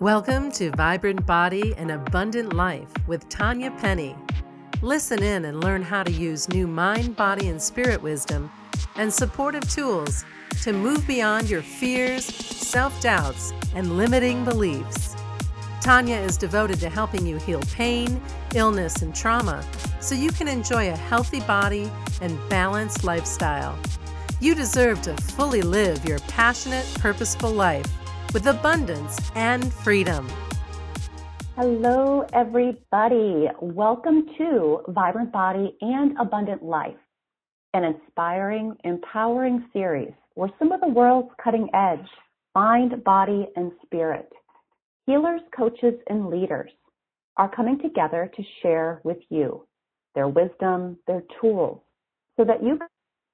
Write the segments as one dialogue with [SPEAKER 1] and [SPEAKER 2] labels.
[SPEAKER 1] Welcome to Vibrant Body and Abundant Life with Tanya Penny. Listen in and learn how to use new mind, body, and spirit wisdom and supportive tools to move beyond your fears, self doubts, and limiting beliefs. Tanya is devoted to helping you heal pain, illness, and trauma so you can enjoy a healthy body and balanced lifestyle. You deserve to fully live your passionate, purposeful life with abundance and freedom.
[SPEAKER 2] Hello, everybody. Welcome to Vibrant Body and Abundant Life, an inspiring, empowering series where some of the world's cutting edge mind, body, and spirit, healers, coaches, and leaders are coming together to share with you their wisdom, their tools, so that you can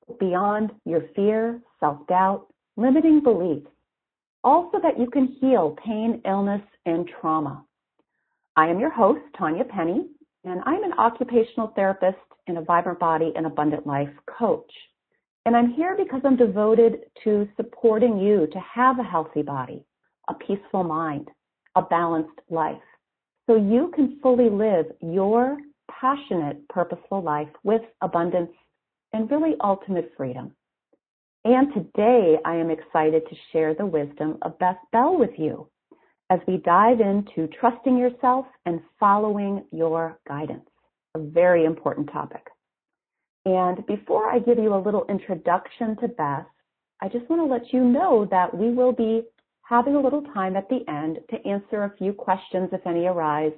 [SPEAKER 2] go beyond your fear, self doubt, limiting beliefs also that you can heal pain, illness, and trauma. I am your host, Tanya Penny, and I'm an occupational therapist and a vibrant body and abundant life coach. And I'm here because I'm devoted to supporting you to have a healthy body, a peaceful mind, a balanced life, so you can fully live your passionate, purposeful life with abundance and really ultimate freedom. And today I am excited to share the wisdom of Beth Bell with you as we dive into trusting yourself and following your guidance, a very important topic. And before I give you a little introduction to Beth, I just want to let you know that we will be having a little time at the end to answer a few questions if any arise,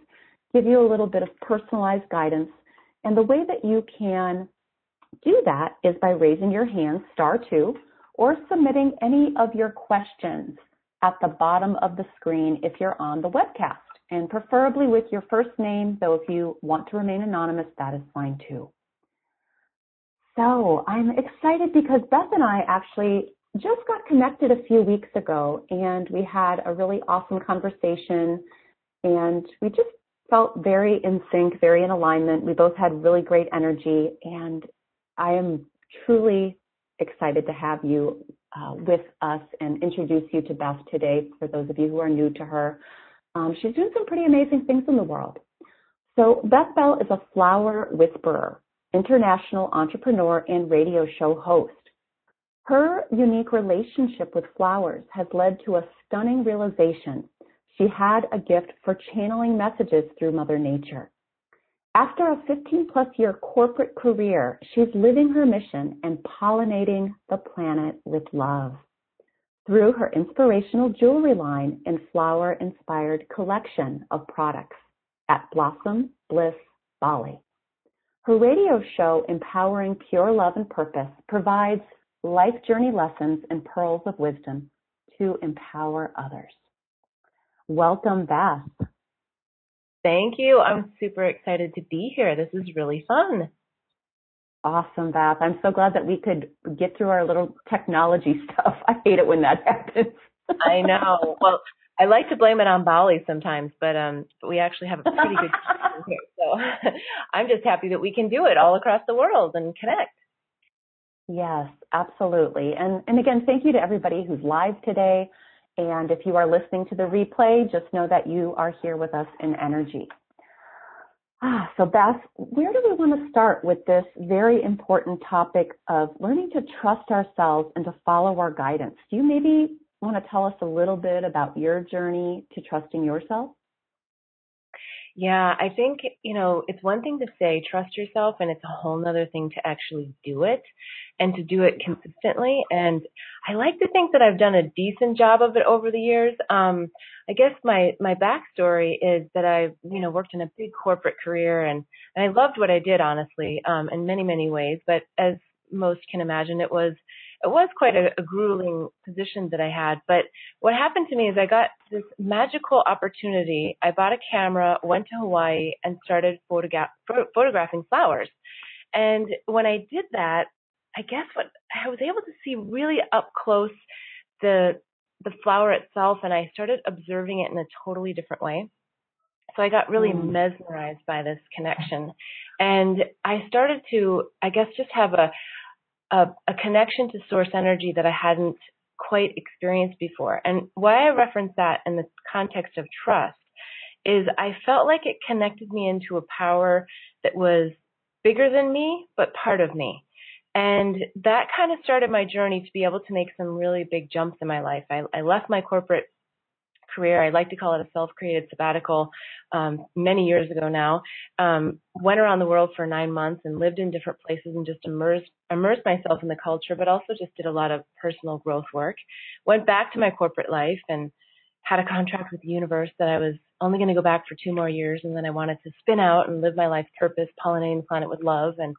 [SPEAKER 2] give you a little bit of personalized guidance. And the way that you can do that is by raising your hand, star two, or submitting any of your questions at the bottom of the screen if you're on the webcast, and preferably with your first name, though if you want to remain anonymous, that is fine too. So I'm excited because Beth and I actually just got connected a few weeks ago and we had a really awesome conversation and we just felt very in sync, very in alignment. We both had really great energy and I am truly excited to have you uh, with us and introduce you to Beth today for those of you who are new to her. Um, she's doing some pretty amazing things in the world. So Beth Bell is a flower whisperer, international entrepreneur and radio show host. Her unique relationship with flowers has led to a stunning realization. She had a gift for channeling messages through Mother Nature. After a 15 plus year corporate career, she's living her mission and pollinating the planet with love. Through her inspirational jewelry line and flower inspired collection of products at Blossom Bliss Bali. Her radio show, Empowering Pure Love and Purpose, provides life journey lessons and pearls of wisdom to empower others. Welcome, Beth.
[SPEAKER 3] Thank you. I'm super excited to be here. This is really fun.
[SPEAKER 2] Awesome, Beth. I'm so glad that we could get through our little technology stuff. I hate it when that happens.
[SPEAKER 3] I know. Well, I like to blame it on Bali sometimes, but um we actually have a pretty good team here. So I'm just happy that we can do it all across the world and connect.
[SPEAKER 2] Yes, absolutely. And and again, thank you to everybody who's live today. And if you are listening to the replay, just know that you are here with us in energy. Ah, so Beth, where do we want to start with this very important topic of learning to trust ourselves and to follow our guidance? Do you maybe want to tell us a little bit about your journey to trusting yourself?
[SPEAKER 3] Yeah, I think, you know, it's one thing to say trust yourself and it's a whole nother thing to actually do it and to do it consistently. And I like to think that I've done a decent job of it over the years. Um, I guess my, my backstory is that I, you know, worked in a big corporate career and, and I loved what I did, honestly, um, in many, many ways. But as most can imagine, it was, it was quite a, a grueling position that I had. But what happened to me is I got this magical opportunity. I bought a camera, went to Hawaii, and started photogra- photographing flowers. And when I did that, I guess what I was able to see really up close the the flower itself, and I started observing it in a totally different way. So I got really mm. mesmerized by this connection, and I started to, I guess, just have a a, a connection to source energy that I hadn't quite experienced before. And why I reference that in the context of trust is I felt like it connected me into a power that was bigger than me, but part of me. And that kind of started my journey to be able to make some really big jumps in my life. I, I left my corporate career. I like to call it a self-created sabbatical. Um, many years ago now, um, went around the world for nine months and lived in different places and just immersed immersed myself in the culture, but also just did a lot of personal growth work. Went back to my corporate life and had a contract with the universe that I was only going to go back for two more years, and then I wanted to spin out and live my life's purpose, pollinating the planet with love and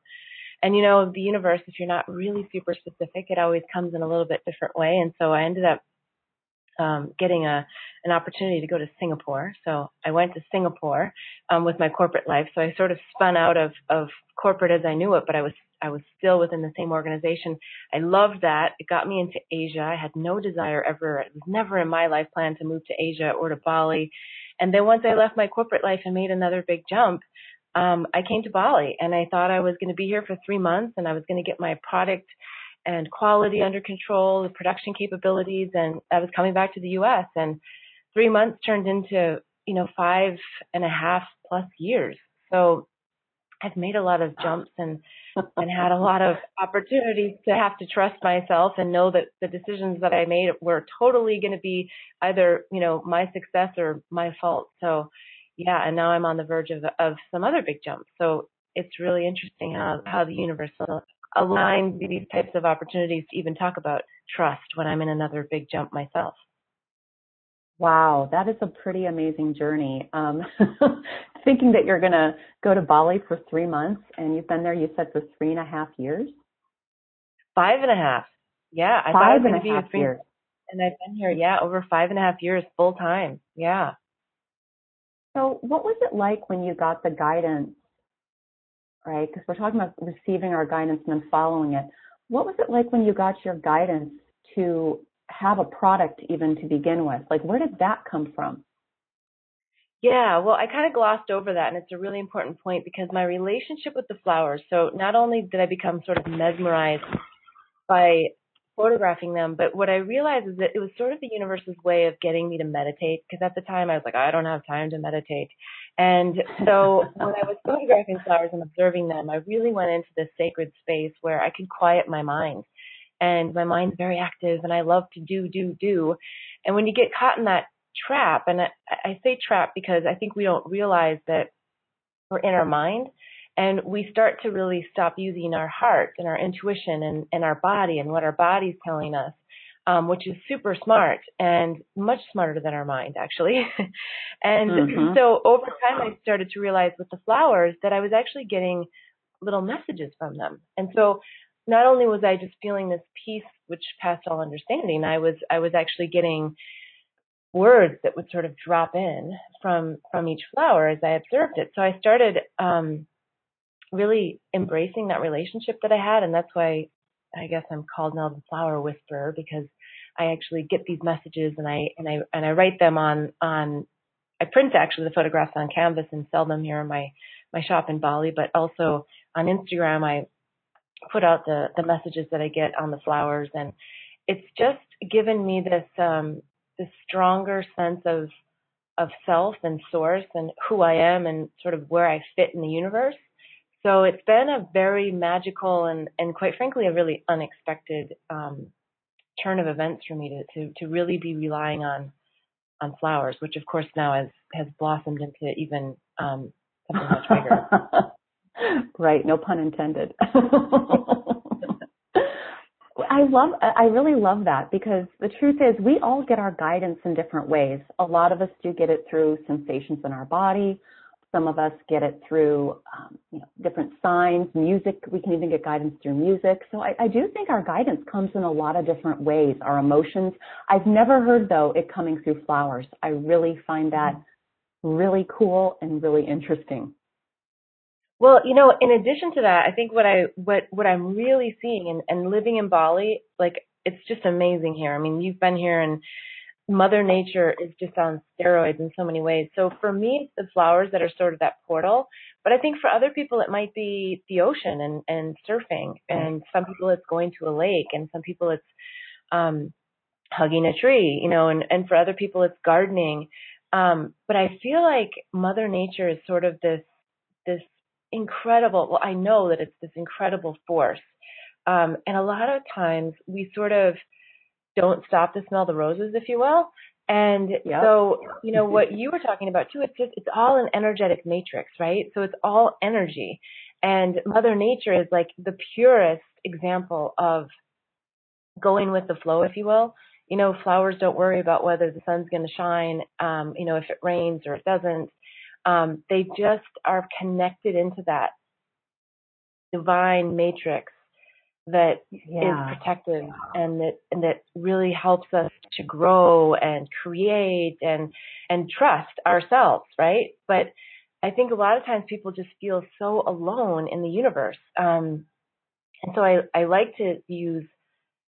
[SPEAKER 3] and you know, the universe, if you're not really super specific, it always comes in a little bit different way. And so I ended up um, getting a an opportunity to go to Singapore. So I went to Singapore um, with my corporate life. So I sort of spun out of of corporate as I knew it, but I was I was still within the same organization. I loved that. It got me into Asia. I had no desire ever. It was never in my life plan to move to Asia or to Bali. And then once I left my corporate life and made another big jump, um, I came to Bali and I thought I was going to be here for three months and I was going to get my product and quality under control, the production capabilities, and I was coming back to the U.S. And three months turned into, you know, five and a half plus years. So I've made a lot of jumps and and had a lot of opportunities to have to trust myself and know that the decisions that I made were totally going to be either you know my success or my fault. So yeah, and now I'm on the verge of of some other big jumps. So it's really interesting how how the universe aligns these types of opportunities to even talk about trust when I'm in another big jump myself.
[SPEAKER 2] Wow, that is a pretty amazing journey. Um, thinking that you're going to go to Bali for three months and you've been there, you said, for three and a half years?
[SPEAKER 3] Five and a half. Yeah,
[SPEAKER 2] I five and a half years.
[SPEAKER 3] And I've been here, yeah, over five and a half years full time. Yeah.
[SPEAKER 2] So, what was it like when you got the guidance, right? Because we're talking about receiving our guidance and then following it. What was it like when you got your guidance to have a product even to begin with? Like, where did that come from?
[SPEAKER 3] Yeah, well, I kind of glossed over that, and it's a really important point because my relationship with the flowers. So, not only did I become sort of mesmerized by photographing them. But what I realized is that it was sort of the universe's way of getting me to meditate because at the time I was like, I don't have time to meditate. And so when I was photographing flowers and observing them, I really went into this sacred space where I could quiet my mind. And my mind's very active and I love to do, do, do. And when you get caught in that trap, and I, I say trap because I think we don't realize that we're in our mind and we start to really stop using our heart and our intuition and, and our body and what our body's telling us, um, which is super smart and much smarter than our mind, actually. and mm-hmm. so over time, I started to realize with the flowers that I was actually getting little messages from them. And so not only was I just feeling this peace, which passed all understanding, I was I was actually getting words that would sort of drop in from from each flower as I observed it. So I started um, really embracing that relationship that I had. And that's why I guess I'm called now the flower whisperer because I actually get these messages and I, and I, and I write them on, on, I print actually the photographs on canvas and sell them here in my, my shop in Bali, but also on Instagram, I put out the, the messages that I get on the flowers and it's just given me this, um, this stronger sense of, of self and source and who I am and sort of where I fit in the universe so it's been a very magical and, and quite frankly, a really unexpected um, turn of events for me to, to, to really be relying on on flowers, which of course now has, has blossomed into even um, something much bigger.
[SPEAKER 2] right, no pun intended. I love, I really love that because the truth is we all get our guidance in different ways. A lot of us do get it through sensations in our body. Some of us get it through um, you know, different signs, music. We can even get guidance through music. So I, I do think our guidance comes in a lot of different ways. Our emotions. I've never heard though it coming through flowers. I really find that really cool and really interesting.
[SPEAKER 3] Well, you know, in addition to that, I think what I what what I'm really seeing and, and living in Bali, like it's just amazing here. I mean, you've been here and Mother Nature is just on steroids in so many ways. So for me, it's the flowers that are sort of that portal. But I think for other people, it might be the ocean and, and surfing. And some people, it's going to a lake. And some people, it's, um, hugging a tree, you know, and, and for other people it's gardening. Um, but I feel like Mother Nature is sort of this, this incredible, well, I know that it's this incredible force. Um, and a lot of times we sort of don't stop to smell the roses, if you will. And yep. so, you know, what you were talking about too, it's just, it's all an energetic matrix, right? So it's all energy. And Mother Nature is like the purest example of going with the flow, if you will. You know, flowers don't worry about whether the sun's going to shine, um, you know, if it rains or it doesn't. Um, they just are connected into that divine matrix that yeah. is protective and that and that really helps us to grow and create and and trust ourselves, right? But I think a lot of times people just feel so alone in the universe. Um, and so I, I like to use,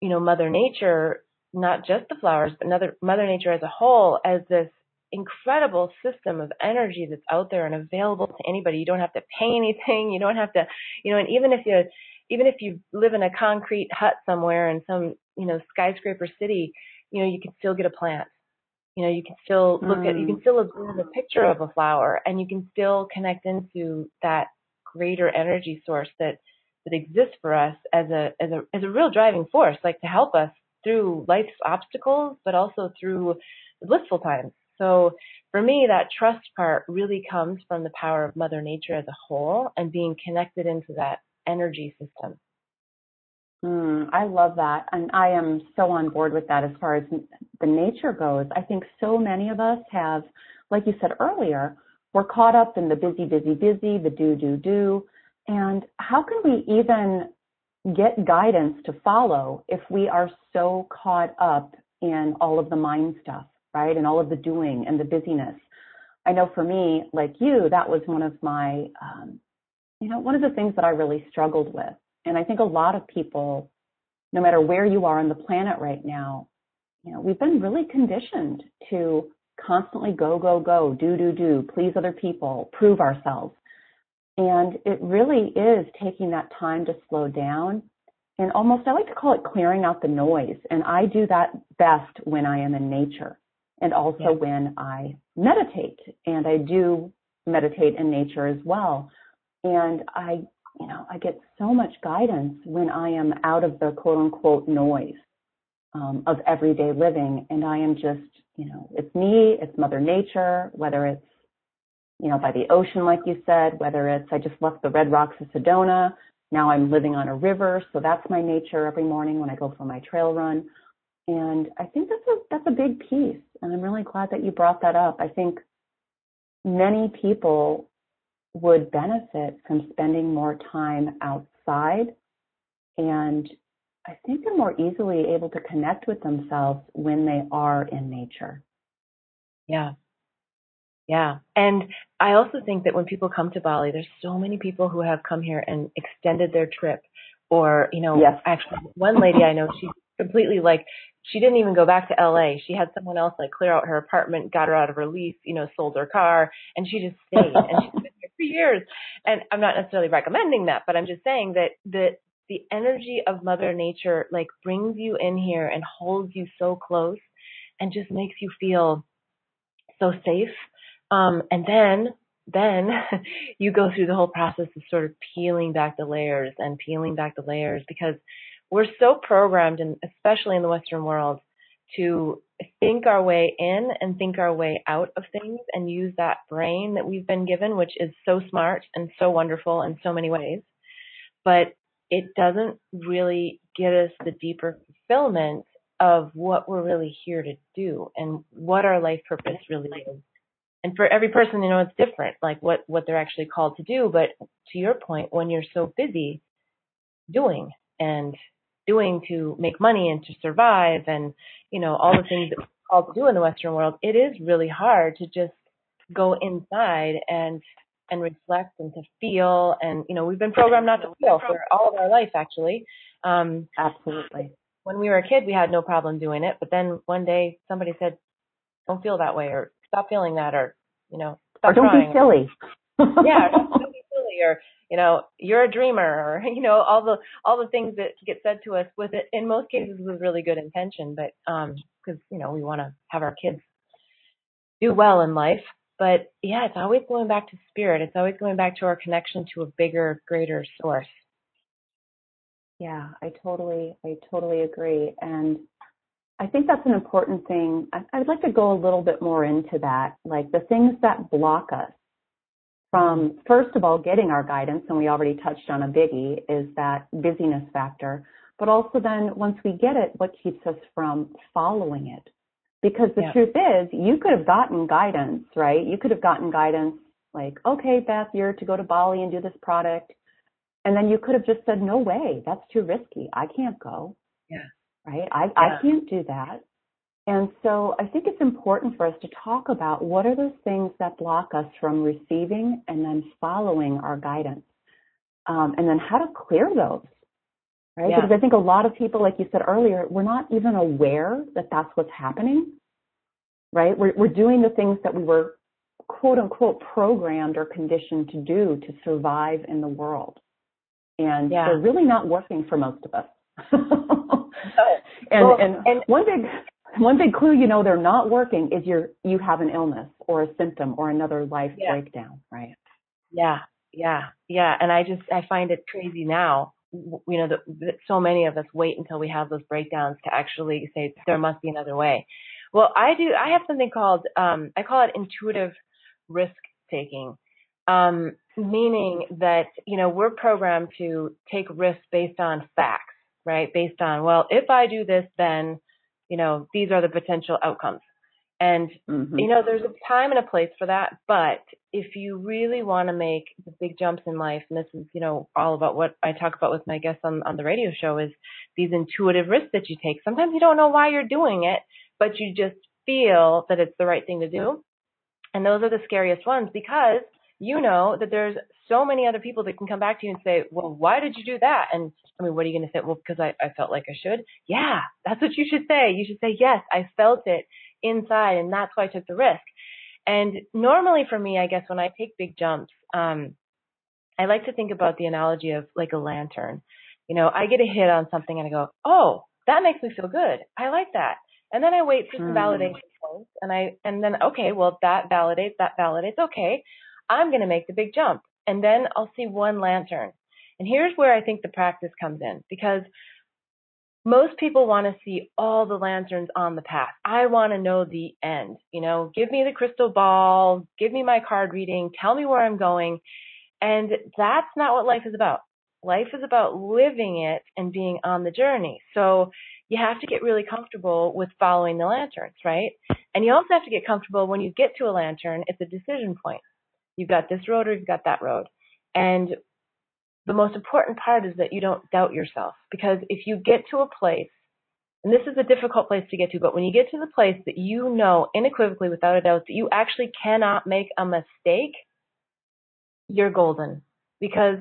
[SPEAKER 3] you know, Mother Nature, not just the flowers, but another, Mother Nature as a whole as this incredible system of energy that's out there and available to anybody. You don't have to pay anything. You don't have to, you know, and even if you even if you live in a concrete hut somewhere in some, you know, skyscraper city, you know, you can still get a plant. You know, you can still look mm. at, you can mm. still observe a picture of a flower and you can still connect into that greater energy source that, that exists for us as a, as a, as a real driving force, like to help us through life's obstacles, but also through the blissful times. So for me, that trust part really comes from the power of Mother Nature as a whole and being connected into that energy system.
[SPEAKER 2] Mm, I love that. And I am so on board with that as far as the nature goes. I think so many of us have, like you said earlier, we're caught up in the busy, busy, busy, the do, do, do. And how can we even get guidance to follow if we are so caught up in all of the mind stuff, right? And all of the doing and the busyness. I know for me, like you, that was one of my um, you know, one of the things that I really struggled with, and I think a lot of people, no matter where you are on the planet right now, you know, we've been really conditioned to constantly go, go, go, do, do, do, please other people, prove ourselves. And it really is taking that time to slow down and almost, I like to call it clearing out the noise. And I do that best when I am in nature and also yeah. when I meditate. And I do meditate in nature as well. And I, you know, I get so much guidance when I am out of the quote unquote noise um, of everyday living. And I am just, you know, it's me, it's Mother Nature, whether it's, you know, by the ocean, like you said, whether it's, I just left the Red Rocks of Sedona. Now I'm living on a river. So that's my nature every morning when I go for my trail run. And I think that's a, that's a big piece. And I'm really glad that you brought that up. I think many people would benefit from spending more time outside and I think they're more easily able to connect with themselves when they are in nature.
[SPEAKER 3] Yeah. Yeah. And I also think that when people come to Bali, there's so many people who have come here and extended their trip or, you know,
[SPEAKER 2] yes.
[SPEAKER 3] actually one lady I know, she completely like she didn't even go back to LA. She had someone else like clear out her apartment, got her out of her lease, you know, sold her car, and she just stayed. and she's been for years. And I'm not necessarily recommending that, but I'm just saying that the the energy of Mother Nature like brings you in here and holds you so close and just makes you feel so safe. Um, and then then you go through the whole process of sort of peeling back the layers and peeling back the layers because we're so programmed, and especially in the Western world, to think our way in and think our way out of things and use that brain that we've been given, which is so smart and so wonderful in so many ways. But it doesn't really get us the deeper fulfillment of what we're really here to do and what our life purpose really is. And for every person, you know, it's different, like what, what they're actually called to do. But to your point, when you're so busy doing and doing to make money and to survive and, you know, all the things that we're called to do in the Western world, it is really hard to just go inside and and reflect and to feel and you know we've been programmed not to feel for all of our life actually.
[SPEAKER 2] Um absolutely.
[SPEAKER 3] when we were a kid we had no problem doing it but then one day somebody said don't feel that way or stop feeling that or you know stop
[SPEAKER 2] or don't
[SPEAKER 3] crying.
[SPEAKER 2] be silly.
[SPEAKER 3] Yeah don't, don't be silly or you know you're a dreamer or you know all the all the things that get said to us with it. In most cases with really good intention but um because you know we want to have our kids do well in life. But yeah it's always going back to spirit. It's always going back to our connection to a bigger greater source.
[SPEAKER 2] Yeah i totally i totally agree. And I think that's an important thing. I'd like to go a little bit more into that, like the things that block us from, first of all, getting our guidance, and we already touched on a biggie, is that busyness factor. But also then once we get it, what keeps us from following it? Because the yeah. truth is, you could have gotten guidance, right? You could have gotten guidance like, okay, Beth, you're to go to Bali and do this product. And then you could have just said, no way, that's too risky. I can't go.
[SPEAKER 3] Yeah
[SPEAKER 2] right? I, yeah. I can't do that. And so I think it's important for us to talk about what are those things that block us from receiving and then following our guidance. Um, and then how to clear those, right? Yeah. Because I think a lot of people, like you said earlier, we're not even aware that that's what's happening, right? We're, we're doing the things that we were quote unquote programmed or conditioned to do to survive in the world. And yeah. they're really not working for most of us. and, well, and, and one big one big clue you know they're not working is you're you have an illness or a symptom or another life yeah. breakdown, right?
[SPEAKER 3] Yeah, yeah, yeah. And I just I find it crazy now. You know that, that so many of us wait until we have those breakdowns to actually say there must be another way. Well, I do. I have something called um, I call it intuitive risk taking. Um, meaning that you know we're programmed to take risks based on facts right? Based on, well, if I do this, then, you know, these are the potential outcomes. And, mm-hmm. you know, there's a time and a place for that. But if you really want to make the big jumps in life, and this is, you know, all about what I talk about with my guests on, on the radio show is these intuitive risks that you take. Sometimes you don't know why you're doing it, but you just feel that it's the right thing to do. And those are the scariest ones because you know that there's so many other people that can come back to you and say, well, why did you do that? And I mean, what are you going to say? Well, because I, I felt like I should. Yeah, that's what you should say. You should say, yes, I felt it inside and that's why I took the risk. And normally for me, I guess when I take big jumps, um, I like to think about the analogy of like a lantern. You know, I get a hit on something and I go, oh, that makes me feel good. I like that. And then I wait for some mm. validation points and I, and then, okay, well, that validates, that validates. Okay. I'm going to make the big jump. And then I'll see one lantern. And here's where I think the practice comes in because most people want to see all the lanterns on the path. I want to know the end. You know, give me the crystal ball, give me my card reading, tell me where I'm going. And that's not what life is about. Life is about living it and being on the journey. So you have to get really comfortable with following the lanterns, right? And you also have to get comfortable when you get to a lantern, it's a decision point. You've got this road or you've got that road. And the most important part is that you don't doubt yourself because if you get to a place, and this is a difficult place to get to, but when you get to the place that you know unequivocally without a doubt that you actually cannot make a mistake, you're golden because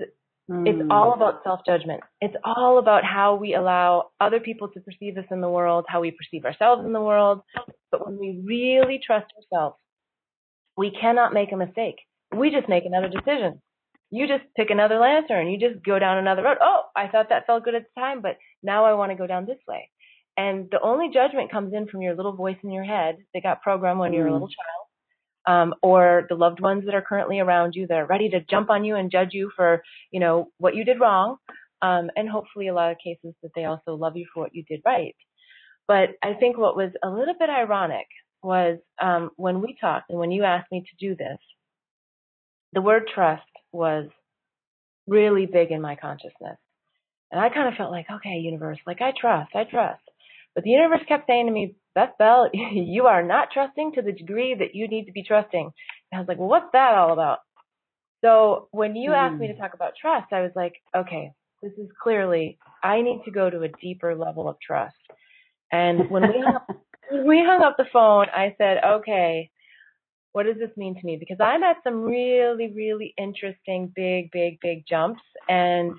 [SPEAKER 3] mm. it's hmm. all about self judgment. It's all about how we allow other people to perceive us in the world, how we perceive ourselves in the world. But when we really trust ourselves, we cannot make a mistake. We just make another decision. You just pick another lantern. You just go down another road. Oh, I thought that felt good at the time, but now I want to go down this way. And the only judgment comes in from your little voice in your head that got programmed when mm. you were a little child, um, or the loved ones that are currently around you that are ready to jump on you and judge you for, you know, what you did wrong. Um, and hopefully a lot of cases that they also love you for what you did right. But I think what was a little bit ironic was um, when we talked and when you asked me to do this, the word trust was really big in my consciousness. And I kind of felt like, okay, universe, like I trust, I trust. But the universe kept saying to me, Beth Bell, you are not trusting to the degree that you need to be trusting. And I was like, well, what's that all about? So when you mm. asked me to hmm. talk about trust, I was like, okay, this is clearly, I need to go to a deeper level of trust. And when we hung up, when we hung up the phone, I said, okay, what does this mean to me? Because I'm at some really, really interesting, big, big, big jumps. And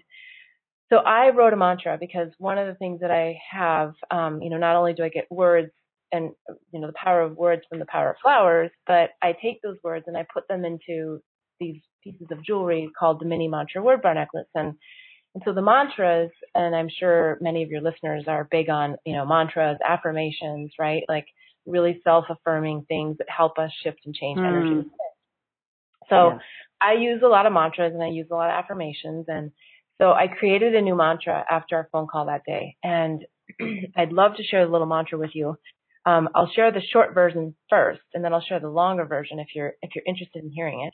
[SPEAKER 3] so I wrote a mantra because one of the things that I have, um, you know, not only do I get words and, you know, the power of words from the power of flowers, but I take those words and I put them into these pieces of jewelry called the mini mantra word bar necklace. And, and so the mantras, and I'm sure many of your listeners are big on, you know, mantras, affirmations, right? Like really self-affirming things that help us shift and change mm. energy. So yeah. I use a lot of mantras and I use a lot of affirmations. And so I created a new mantra after our phone call that day. And I'd love to share the little mantra with you. Um, I'll share the short version first, and then I'll share the longer version if you're if you're interested in hearing it.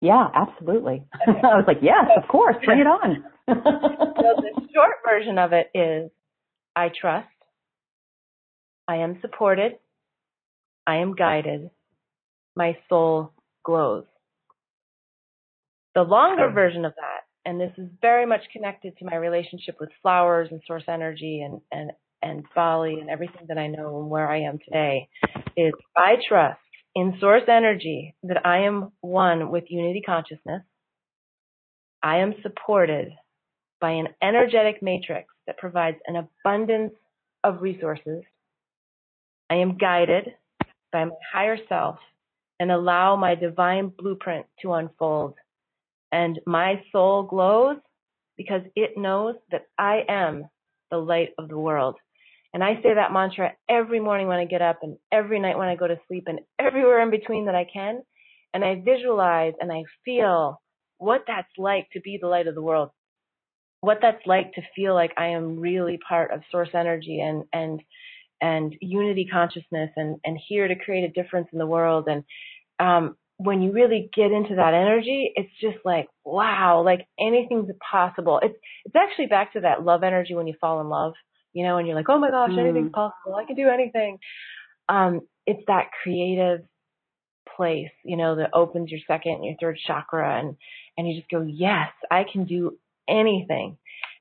[SPEAKER 2] Yeah, absolutely. Okay. I was like, yes, of course, bring it on.
[SPEAKER 3] so the short version of it is, I trust, I am supported, I am guided, my soul glows. The longer version of that, and this is very much connected to my relationship with flowers and source energy and, and, and Bali and everything that I know and where I am today, is I trust in source energy that I am one with unity consciousness. I am supported by an energetic matrix that provides an abundance of resources. I am guided by my higher self and allow my divine blueprint to unfold. And my soul glows because it knows that I am the light of the world. And I say that mantra every morning when I get up and every night when I go to sleep and everywhere in between that I can. And I visualize and I feel what that's like to be the light of the world. What that's like to feel like I am really part of source energy and, and, and unity consciousness and, and here to create a difference in the world. And um, when you really get into that energy, it's just like, wow, like anything's possible. It's, it's actually back to that love energy when you fall in love, you know, and you're like, oh my gosh, mm. anything's possible. I can do anything. Um, it's that creative place, you know, that opens your second and your third chakra and, and you just go, yes, I can do anything.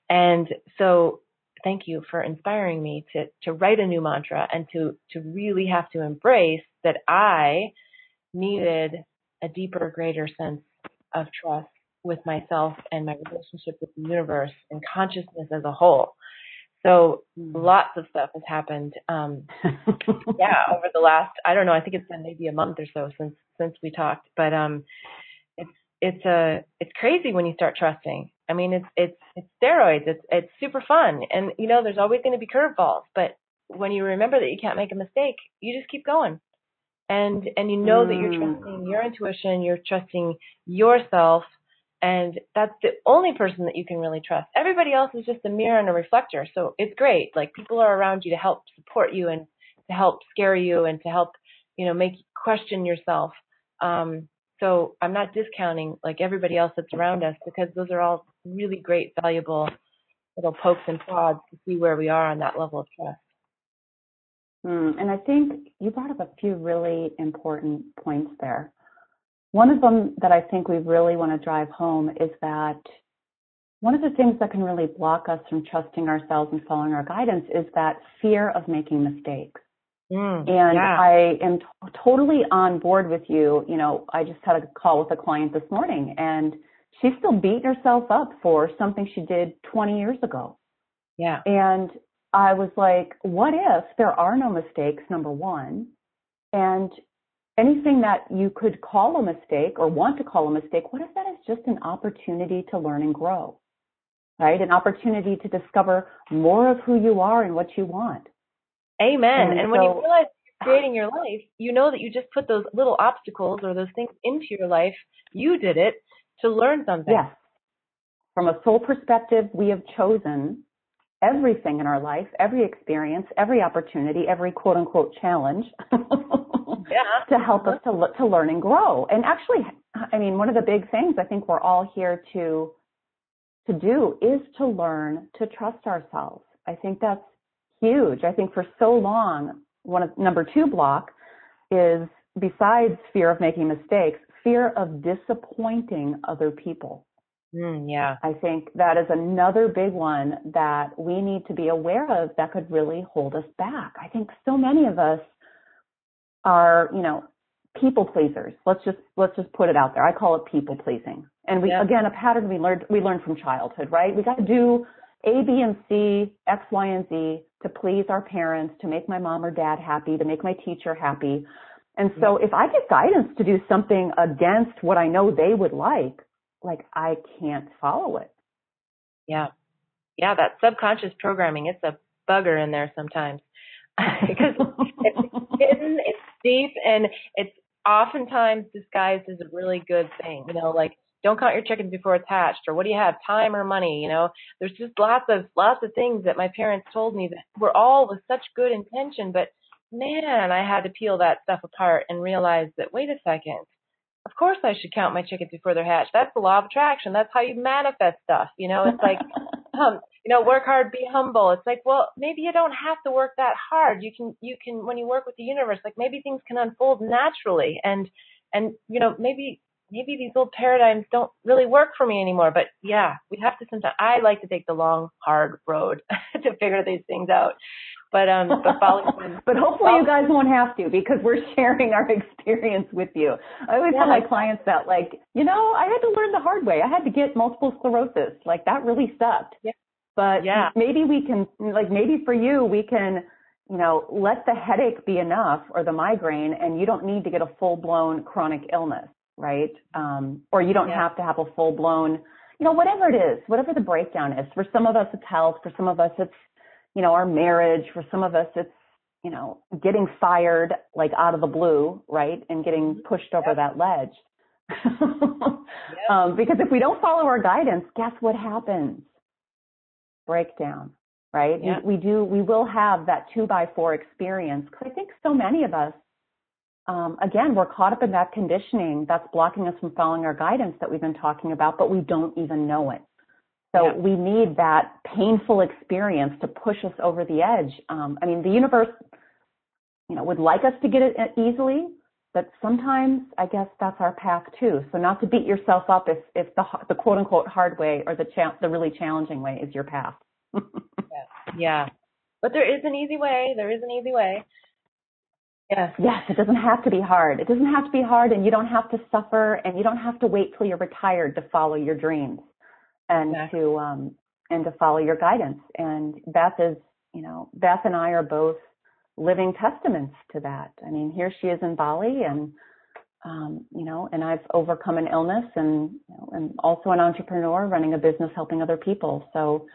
[SPEAKER 3] And so thank you for inspiring me to, to write a new mantra and to, to really have to embrace that I, needed a deeper, greater sense of trust with myself and my relationship with the universe and consciousness as a whole. So hmm. lots of stuff has happened. Um, yeah, over the last, I don't know, I think it's been maybe a month or so since, since we talked, but, um, it's, a, it's crazy when you start trusting. I mean, it's, it's, it's steroids. It's, it's super fun. And, you know, there's always going to be curveballs, but when you remember that you can't make a mistake, you just keep going and and you know mm. that you're mm. trusting your intuition, you're trusting yourself, and that's the only person that you can really trust. Everybody else is just a mirror and a reflector. So it's great. Like people are around you to help support you and to help scare you and to help, you know, make you question yourself. Um, so I'm not discounting like everybody else that's around us because those are all really great, valuable little pokes and prods to see where we are on that level of trust.
[SPEAKER 2] Mm, and I think you brought up a few really important points there. One of them that I think we really want to drive home is that one of the things that can really block us from trusting ourselves and following our guidance is that fear of making mistakes. Mm, and yeah. I am t- totally on board with you. You know, I just had a call with a client this morning and she's still beating herself up for something she did 20 years ago.
[SPEAKER 3] Yeah.
[SPEAKER 2] And I was like, what if there are no mistakes, number one, and anything that you could call a mistake or want to call a mistake, what if that is just an opportunity to learn and grow? Right? An opportunity to discover more of who you are and what you want.
[SPEAKER 3] Amen. And, and so, when you realize you're creating your life, you know that you just put those little obstacles or those things into your life. You did it to learn something.
[SPEAKER 2] Yes. From a soul perspective, we have chosen everything in our life, every experience, every opportunity, every quote unquote challenge
[SPEAKER 3] yeah.
[SPEAKER 2] to help us uh-huh. to, to learn and grow. And actually, I mean, one of the big things I think we're all here to, to do is to learn to trust ourselves. I think that's huge. I think for so long, one of number two block is besides fear of making mistakes, fear of disappointing other people.
[SPEAKER 3] Mm, yeah.
[SPEAKER 2] I think that is another big one that we need to be aware of that could really hold us back. I think so many of us are, you know, people pleasers. Let's just let's just put it out there. I call it people pleasing. And we yeah. again a pattern we learned we learned from childhood, right? We got to do A, B, and C, X, Y, and Z to please our parents, to make my mom or dad happy, to make my teacher happy. And so mm-hmm. if I get guidance to do something against what I know they would like, like I can't follow it.
[SPEAKER 3] Yeah. Yeah, that subconscious programming, it's a bugger in there sometimes. because it's hidden, it's deep, and it's oftentimes disguised as a really good thing. You know, like don't count your chickens before it's hatched, or what do you have, time or money? You know, there's just lots of lots of things that my parents told me that were all with such good intention, but man, I had to peel that stuff apart and realize that wait a second, of course I should count my chickens before they're hatched. That's the law of attraction. That's how you manifest stuff. You know, it's like, um, you know, work hard, be humble. It's like, well, maybe you don't have to work that hard. You can, you can, when you work with the universe, like maybe things can unfold naturally and, and, you know, maybe, maybe these old paradigms don't really work for me anymore. But yeah, we have to sometimes, I like to take the long, hard road to figure these things out. But um, but,
[SPEAKER 2] but hopefully you guys won't have to because we're sharing our experience with you. I always yeah. tell my clients that, like, you know, I had to learn the hard way. I had to get multiple sclerosis. Like that really sucked.
[SPEAKER 3] Yeah.
[SPEAKER 2] But yeah. maybe we can, like, maybe for you, we can, you know, let the headache be enough or the migraine, and you don't need to get a full blown chronic illness, right? Um, or you don't yeah. have to have a full blown, you know, whatever it is, whatever the breakdown is. For some of us, it's health. For some of us, it's you know, our marriage, for some of us, it's, you know, getting fired like out of the blue, right? And getting mm-hmm. pushed over yep. that ledge. yep. um, because if we don't follow our guidance, guess what happens? Breakdown, right? Yep. We, we, do, we will have that two by four experience. Cause I think so many of us, um, again, we're caught up in that conditioning that's blocking us from following our guidance that we've been talking about, but we don't even know it. So yeah. we need that painful experience to push us over the edge. Um, I mean, the universe, you know, would like us to get it easily, but sometimes I guess that's our path too. So not to beat yourself up if, if the, the quote unquote hard way or the cha- the really challenging way is your path.
[SPEAKER 3] yeah. yeah. But there is an easy way. There is an easy way. Yes.
[SPEAKER 2] Yes, it doesn't have to be hard. It doesn't have to be hard and you don't have to suffer and you don't have to wait till you're retired to follow your dreams and exactly. to um, and to follow your guidance. And Beth is, you know, Beth and I are both living testaments to that. I mean, here she is in Bali, and um, you know, and I've overcome an illness, and you know, and also an entrepreneur running a business helping other people. So,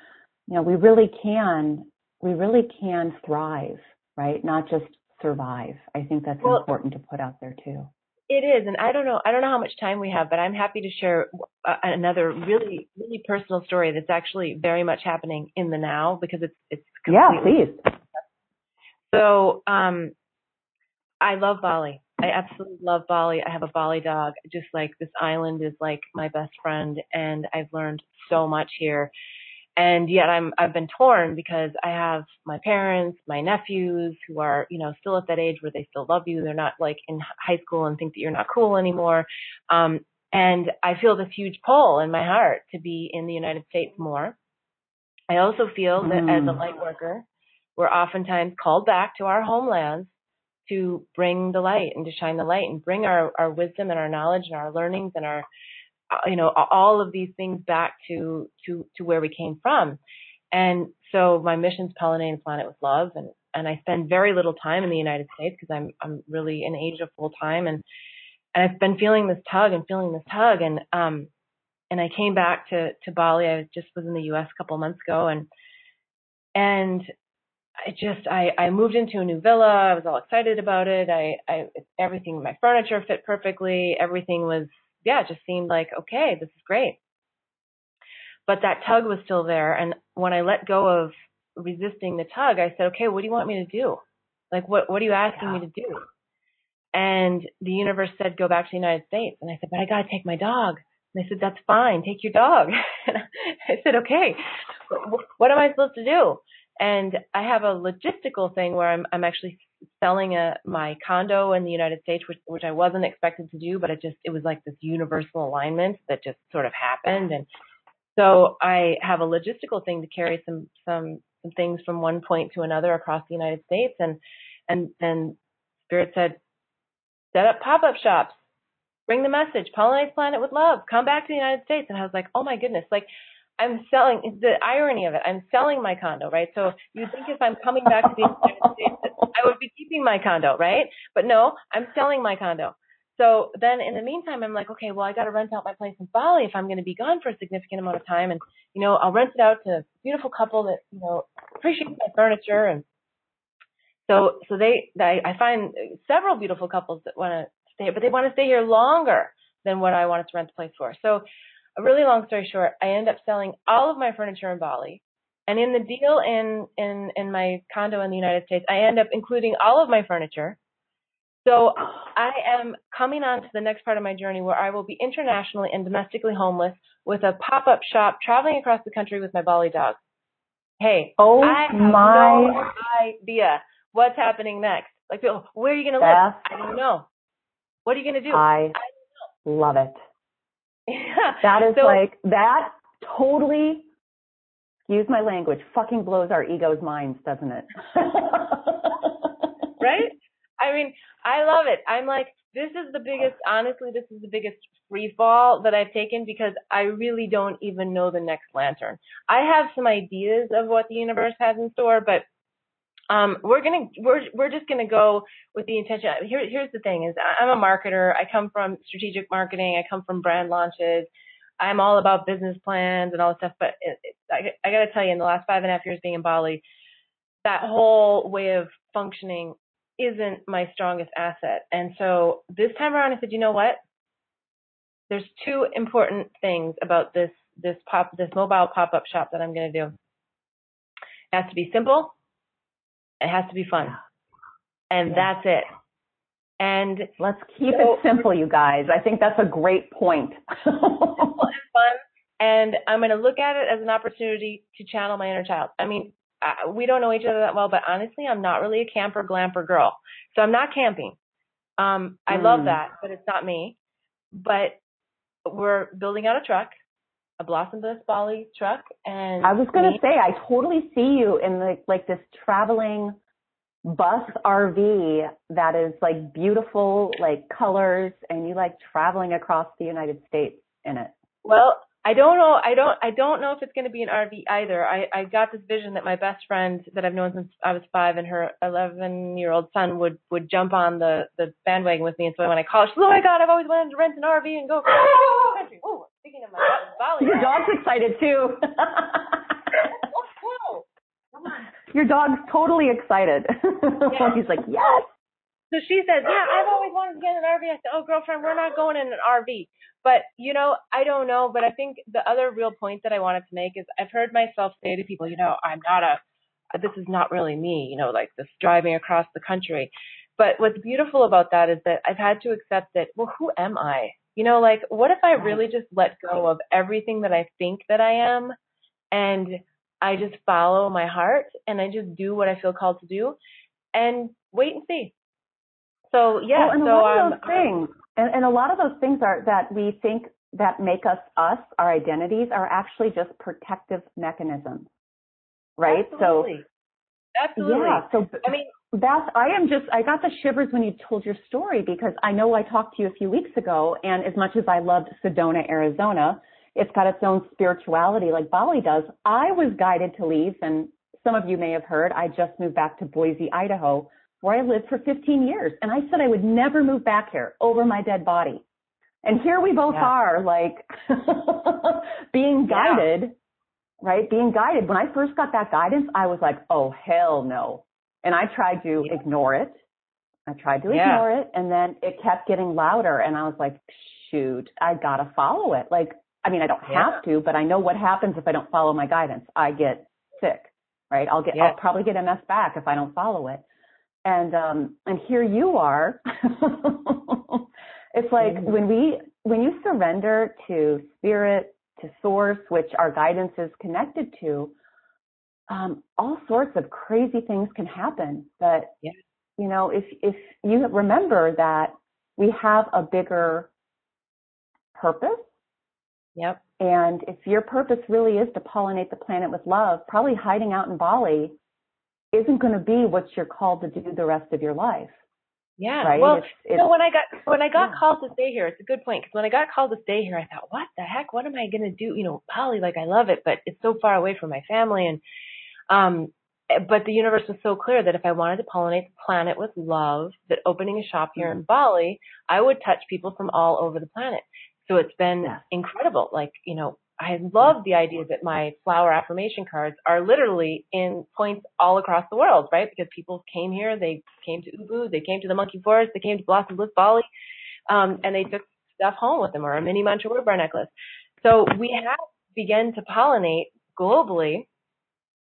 [SPEAKER 2] you know, we really can, we really can thrive, right? Not just survive. I think that's well, important to put out there too.
[SPEAKER 3] It is, and I don't know. I don't know how much time we have, but I'm happy to share uh, another really, really personal story that's actually very much happening in the now because it's it's.
[SPEAKER 2] Yeah, please.
[SPEAKER 3] So, um, I love Bali. I absolutely love Bali. I have a Bali dog. Just like this island is like my best friend, and I've learned so much here and yet I'm I've been torn because I have my parents, my nephews who are you know still at that age where they still love you. They're not like in high school and think that you're not cool anymore. Um, and I feel this huge pull in my heart to be in the United States more. I also feel that mm. as a mm. light worker, we're oftentimes called back to our homelands to bring the light and to shine the light and bring our, our wisdom and our knowledge and our learnings and our you know, all of these things back to, to, to where we came from. And so my mission's pollinating the planet with love and, and I spend very little time in the United States because I'm, I'm really in Asia full time and, and I've been feeling this tug and feeling this tug and, um, and I came back to, to Bali. I just was in the U.S. a couple months ago and, and I just I I moved into a new villa. I was all excited about it. I I everything my furniture fit perfectly. Everything was yeah, it just seemed like, okay, this is great. But that tug was still there. And when I let go of resisting the tug, I said, okay, what do you want me to do? Like, what, what are you asking yeah. me to do? And the universe said, go back to the United States. And I said, but I got to take my dog. And they said, that's fine. Take your dog. And I said, okay, what am I supposed to do? And I have a logistical thing where I'm, I'm actually selling a my condo in the United States, which which I wasn't expected to do, but it just it was like this universal alignment that just sort of happened, and so I have a logistical thing to carry some some some things from one point to another across the United States, and and and Spirit said, set up pop up shops, bring the message, pollinate planet with love, come back to the United States, and I was like, oh my goodness, like I'm selling the irony of it. I'm selling my condo, right? So you think if I'm coming back to the United States, I would be keeping my condo, right? But no, I'm selling my condo. So then in the meantime, I'm like, okay, well, I got to rent out my place in Bali if I'm going to be gone for a significant amount of time. And, you know, I'll rent it out to a beautiful couple that, you know, appreciates my furniture. And so, so they, I, I find several beautiful couples that want to stay, but they want to stay here longer than what I wanted to rent the place for. So a really long story short, I end up selling all of my furniture in Bali. And in the deal in, in, in my condo in the United States, I end up including all of my furniture. So I am coming on to the next part of my journey where I will be internationally and domestically homeless with a pop-up shop traveling across the country with my Bali dog. Hey,
[SPEAKER 2] oh
[SPEAKER 3] I have
[SPEAKER 2] my
[SPEAKER 3] no idea what's happening next. Like, where are you going to live? I don't know. What are you going to do?
[SPEAKER 2] I, I love it.
[SPEAKER 3] Yeah.
[SPEAKER 2] That is
[SPEAKER 3] so,
[SPEAKER 2] like that totally excuse my language, fucking blows our ego's minds, doesn't it?
[SPEAKER 3] right? I mean, I love it. I'm like, this is the biggest, honestly, this is the biggest free fall that I've taken because I really don't even know the next lantern. I have some ideas of what the universe has in store, but um, we're gonna we're we're just gonna go with the intention. Here, here's the thing: is I'm a marketer. I come from strategic marketing. I come from brand launches. I'm all about business plans and all this stuff. But it, it, I, I got to tell you, in the last five and a half years being in Bali, that whole way of functioning isn't my strongest asset. And so this time around, I said, you know what? There's two important things about this this pop this mobile pop up shop that I'm going to do. It has to be simple it has to be fun. And yeah. that's it. And
[SPEAKER 2] let's keep so, it simple, you guys. I think that's a great point.
[SPEAKER 3] simple and fun. And I'm going to look at it as an opportunity to channel my inner child. I mean, uh, we don't know each other that well, but honestly, I'm not really a camper glamper girl. So I'm not camping. Um, I mm. love that, but it's not me. But we're building out a truck a Blossom Bliss Bali truck and
[SPEAKER 2] I was gonna say I totally see you in the like this traveling bus RV that is like beautiful like colors and you like traveling across the United States in it.
[SPEAKER 3] Well, I don't know. I don't. I don't know if it's going to be an RV either. I I got this vision that my best friend that I've known since I was five and her 11 year old son would would jump on the the bandwagon with me. And so when I called, she said, "Oh my God, I've always wanted to rent an RV and go across the country." Speaking of my Bali,
[SPEAKER 2] your dog's excited too.
[SPEAKER 3] oh,
[SPEAKER 2] Your dog's totally excited. Yeah. He's like, yes.
[SPEAKER 3] So she says, yeah, I've always wanted to get an RV. I said, oh, girlfriend, we're not going in an RV. But, you know, I don't know. But I think the other real point that I wanted to make is I've heard myself say to people, you know, I'm not a, this is not really me, you know, like this driving across the country. But what's beautiful about that is that I've had to accept that, well, who am I? You know, like, what if I really just let go of everything that I think that I am and I just follow my heart and I just do what I feel called to do and wait and see. So yeah,
[SPEAKER 2] oh, and
[SPEAKER 3] so
[SPEAKER 2] a lot
[SPEAKER 3] um,
[SPEAKER 2] of those things, and, and a lot of those things are that we think that make us us, our identities, are actually just protective mechanisms, right?
[SPEAKER 3] Absolutely. So absolutely.
[SPEAKER 2] Yeah. So
[SPEAKER 3] I mean,
[SPEAKER 2] that's I am just I got the shivers when you told your story because I know I talked to you a few weeks ago, and as much as I loved Sedona, Arizona, it's got its own spirituality like Bali does. I was guided to leave, and some of you may have heard I just moved back to Boise, Idaho where I lived for 15 years. And I said I would never move back here over my dead body. And here we both yeah. are, like being guided, yeah. right? Being guided. When I first got that guidance, I was like, oh, hell no. And I tried to yeah. ignore it. I tried to ignore it. And then it kept getting louder. And I was like, shoot, I got to follow it. Like, I mean, I don't have to, but I know what happens if I don't follow my guidance. I get sick, right? I'll get, I'll probably get MS back if I don't follow it and um and here you are it's like mm-hmm. when we when you surrender to spirit to source which our guidance is connected to um all sorts of crazy things can happen but
[SPEAKER 3] yeah.
[SPEAKER 2] you know if if you remember that we have a bigger purpose
[SPEAKER 3] yep
[SPEAKER 2] and if your purpose really is to pollinate the planet with love probably hiding out in bali isn't going to be what you're called to do the rest of your life.
[SPEAKER 3] Yeah.
[SPEAKER 2] Right?
[SPEAKER 3] Well,
[SPEAKER 2] It's- it's-
[SPEAKER 3] so when I got when I got
[SPEAKER 2] Yeah.
[SPEAKER 3] called to stay here, it's a good point because when I got called to stay here, I thought, what the heck? What am I gonna do? You know, poly, like I love it, but it's so far away from my family, and um, but the universe was so clear that if I wanted to pollinate the planet with love, that opening a shop here in Bali, I would touch people from all over the planet. So it's been
[SPEAKER 2] Yeah.
[SPEAKER 3] incredible. Like you know, I love the idea that my flower affirmation cards are literally in points all across the world, right? Because people came here, they came to Ubud, they came to the Monkey Forest, they came to Blossom Bliss Bali, um, and they took stuff home with them or a mini mantra word bar necklace. So we have begun to pollinate globally,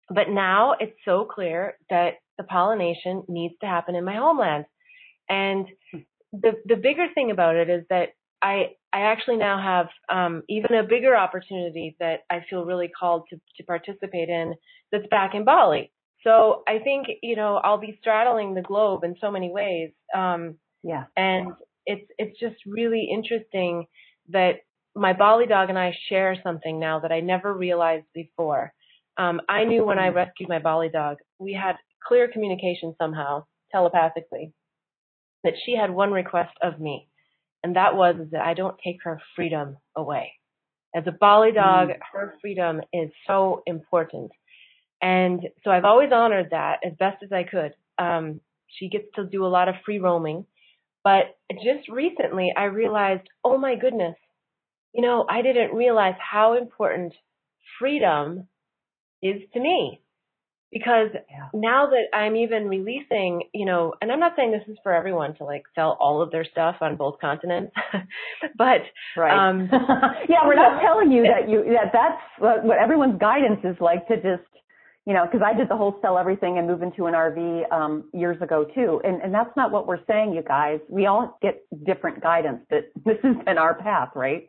[SPEAKER 3] but now it's so clear that the pollination needs to happen in my homeland. And the the bigger thing about it is that I I actually now have um, even a bigger opportunity that I feel really called to to participate in that's back in Bali. So I think you know I'll be straddling the globe in so many ways, um,
[SPEAKER 2] yeah.
[SPEAKER 3] and it's it's just really interesting that my Bali dog and I share something now that I never realized before. Um, I knew when I rescued my Bali dog, we had clear communication somehow telepathically that she had one request of me and that was that I don't take her freedom away. As a Bali dog,
[SPEAKER 2] Mm.
[SPEAKER 3] her freedom is so important. And so I've always honored that as best as I could. Um, she gets to do a lot of free roaming. But just recently I realized, oh my goodness, you know, I didn't realize how important freedom is to me. Because
[SPEAKER 2] Yeah.
[SPEAKER 3] now that I'm even releasing, you know, and I'm not saying this is for everyone to like sell all of their stuff on both continents, but
[SPEAKER 2] Right.
[SPEAKER 3] Um,
[SPEAKER 2] yeah, we're not telling you that you that that's what, everyone's guidance is like to just you know because I did the whole sell everything and move into an RV um, years ago too, and and that's not what we're saying, you guys. We all get different guidance, but this has been our path, right?